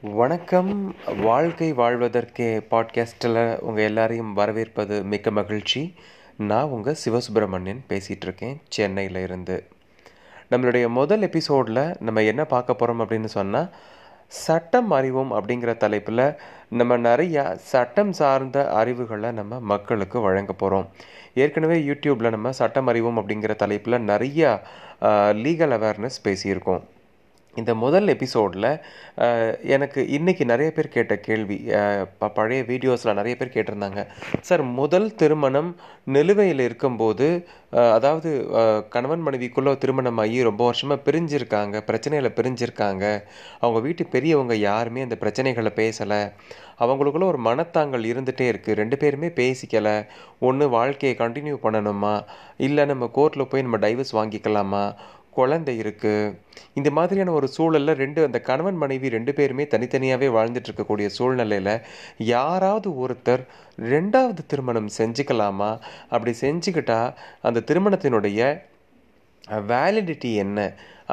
வணக்கம். வாழ்க்கை வாழ்வதற்கே பாட்காஸ்டில் உங்கள் எல்லாரையும் வரவேற்பது மிக்க மகிழ்ச்சி. நான் உங்கள் சிவசுப்பிரமணியன் பேசிகிட்டு இருக்கேன் சென்னையில் இருந்து. நம்மளுடைய முதல் எபிசோடில் நம்ம என்ன பார்க்க போகிறோம் அப்படின்னு சொன்னால் சட்டம் அறிவோம் அப்படிங்கிற தலைப்பில் நம்ம நிறையா சட்டம் சார்ந்த அறிவுகளை நம்ம மக்களுக்கு வழங்க போகிறோம் ஏற்கனவே யூடியூப்பில் நம்ம சட்டம் அறிவோம் அப்படிங்கிற தலைப்பில் நிறையா லீகல் அவேர்னஸ் பேசியிருக்கோம். இந்த முதல் எபிசோடில் எனக்கு இன்றைக்கி நிறைய பேர் கேட்ட கேள்வி ப- பழைய வீடியோஸில் நிறைய பேர் கேட்டிருந்தாங்க. சார் முதல் திருமணம் நிலுவையில் இருக்கும்போது அதாவது கணவன் மனைவிக்குள்ளே திருமணம் ஆகி ரொம்ப வருஷமாக பிரிஞ்சிருக்காங்க பிரச்சனையில் பிரிஞ்சிருக்காங்க. அவங்க வீட்டு பெரியவங்க யாருமே அந்த பிரச்சனைகளை பேசலை. அவங்களுக்குள்ள ஒரு மனத்தாங்கல் இருந்துகிட்டே இருக்குது ரெண்டு பேருமே பேசிக்கலை. ஒன்று வாழ்க்கையை கண்டினியூ பண்ணணுமா? இல்லை நம்ம கோர்ட்டில் போய் நம்ம டைவர்ஸ் வாங்கிக்கலாமா? குழந்தை இருக்குது இந்த மாதிரியான ஒரு சூழலில் ரெண்டு அந்த கணவன் மனைவி ரெண்டு பேருமே தனித்தனியாகவே வாழ்ந்துட்டு இருக்கக்கூடிய சூழ்நிலையில் யாராவது ஒருத்தர் ரெண்டாவது திருமணம் செஞ்சுக்கலாமா? அப்படி செஞ்சுக்கிட்டா அந்த திருமணத்தினுடைய வேலிடிட்டி என்ன?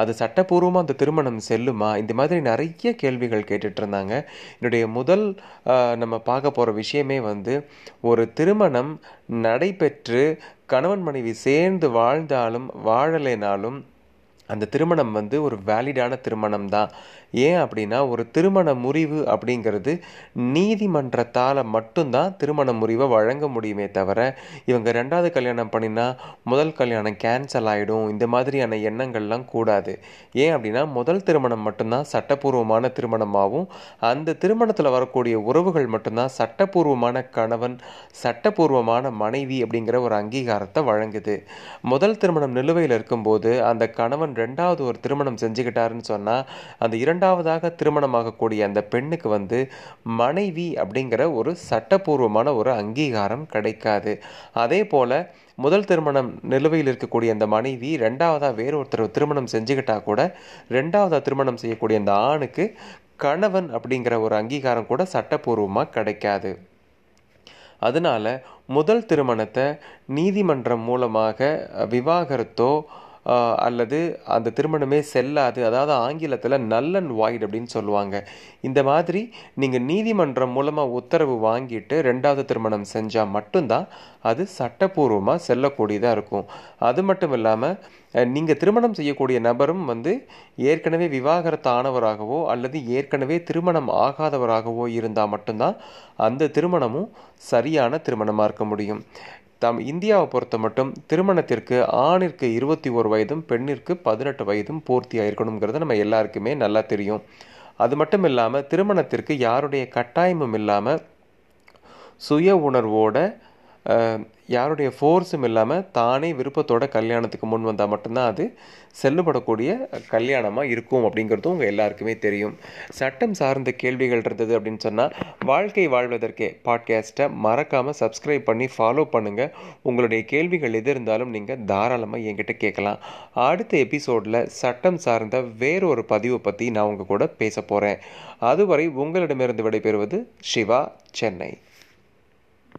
அது சட்டப்பூர்வமாக அந்த திருமணம் செல்லுமா? இந்த மாதிரி நிறைய கேள்விகள் கேட்டுட்டு இருந்தாங்க. என்னுடைய முதல் நம்ம பார்க்க போகிற விஷயமே வந்து ஒரு திருமணம் நடைபெற்று கணவன் மனைவி சேர்ந்து வாழ்ந்தாலும் வாழலைனாலும் அந்த திருமணம் வந்து ஒரு வேலிடான திருமணம் தான் ஏன் அப்படின்னா ஒரு திருமண முறிவு அப்படிங்கிறது நீதிமன்றத்தால் மட்டும்தான் திருமண முறிவை வழங்க முடியுமே தவிர இவங்க ரெண்டாவது கல்யாணம் பண்ணினா முதல் கல்யாணம் கேன்சல் ஆகிடும் இந்த மாதிரியான எண்ணங்கள்லாம் கூடாது. ஏன் அப்படின்னா முதல் திருமணம் மட்டும்தான் சட்டப்பூர்வமான திருமணமாகவும் அந்த திருமணத்தில் வரக்கூடிய உறவுகள் மட்டும்தான் சட்டப்பூர்வமான கணவன் சட்டப்பூர்வமான மனைவி அப்படிங்கிற ஒரு அங்கீகாரத்தை வழங்குது. முதல் திருமணம் நிலுவையில் இருக்கும்போது அந்த கணவன் ரெண்டாவது ஒரு திருமணம் செஞ்சுக்கிட்டாருன்னு சொன்னால் அந்த இரண்டாவதாக திருமணமாகக்கூடிய அந்த பெண்ணுக்கு வந்து மனைவி அப்படிங்கிற ஒரு சட்டப்பூர்வமான ஒரு அங்கீகாரம் கிடைக்காது. அதே போல் முதல் திருமணம் நிலுவையில் இருக்கக்கூடிய அந்த மனைவி ரெண்டாவதாக வேறு ஒருத்தர் திருமணம் செஞ்சுக்கிட்டா கூட ரெண்டாவதாக திருமணம் செய்யக்கூடிய அந்த ஆணுக்கு கணவன் அப்படிங்கிற ஒரு அங்கீகாரம் கூட சட்டப்பூர்வமாக கிடைக்காது. அதனால முதல் திருமணத்தை நீதிமன்றம் மூலமாக விவாகரத்தோ அல்லது அந்த திருமணமே செல்லாது. அதாவது ஆங்கிலத்தில் நல் அண்ட் வாய்ட் அப்படின்னு சொல்லுவாங்க. இந்த மாதிரி நீங்கள் நீதிமன்றம் மூலமாக உத்தரவு வாங்கிட்டு ரெண்டாவது திருமணம் செஞ்சால் மட்டும்தான் அது சட்டப்பூர்வமாக செல்லக்கூடியதாக இருக்கும். அது மட்டும் இல்லாமல் நீங்கள் திருமணம் செய்யக்கூடிய நபரும் வந்து ஏற்கனவே விவாகரத்து ஆனவராகவோ அல்லது ஏற்கனவே திருமணம் ஆகாதவராகவோ இருந்தால் மட்டும்தான் அந்த திருமணமும் சரியான திருமணமாக இருக்க முடியும். தம் இந்தியாவை பொறுத்த மட்டும் திருமணத்திற்கு ஆணிற்கு இருபத்தி ஒரு வயதும் பெண்ணிற்கு பதினெட்டு வயதும் பூர்த்தி ஆயிருக்கணுங்கிறது நம்ம எல்லாருக்குமே நல்லா தெரியும். அது மட்டும் இல்லாமல் திருமணத்திற்கு யாருடைய கட்டாயமும் இல்லாமல் சுய உணர்வோட யாருடைய ஃபோர்ஸும் இல்லாமல் தானே விருப்பத்தோட கல்யாணத்துக்கு முன் வந்தால் மட்டும்தான் அது செல்லுபடக்கூடிய கல்யாணமாக இருக்கும் அப்படிங்கிறதும் உங்கள் எல்லாருக்குமே தெரியும். சட்டம் சார்ந்த கேள்விகள் இருந்தது அப்படின்னு சொன்னால் வாழ்க்கை வாழ்வதற்கே பாட்காஸ்ட்டை மறக்காமல் சப்ஸ்கிரைப் பண்ணி ஃபாலோ பண்ணுங்கள் உங்களுடைய கேள்விகள் எது இருந்தாலும் நீங்கள் தாராளமாக என்கிட்ட கேட்கலாம். அடுத்த எபிசோடில் சட்டம் சார்ந்த வேறொரு பதிவை பற்றி நான் உங்கள் கூட பேச போகிறேன் அதுவரை உங்களிடமிருந்து விடைபெறுவது சிவா சென்னை.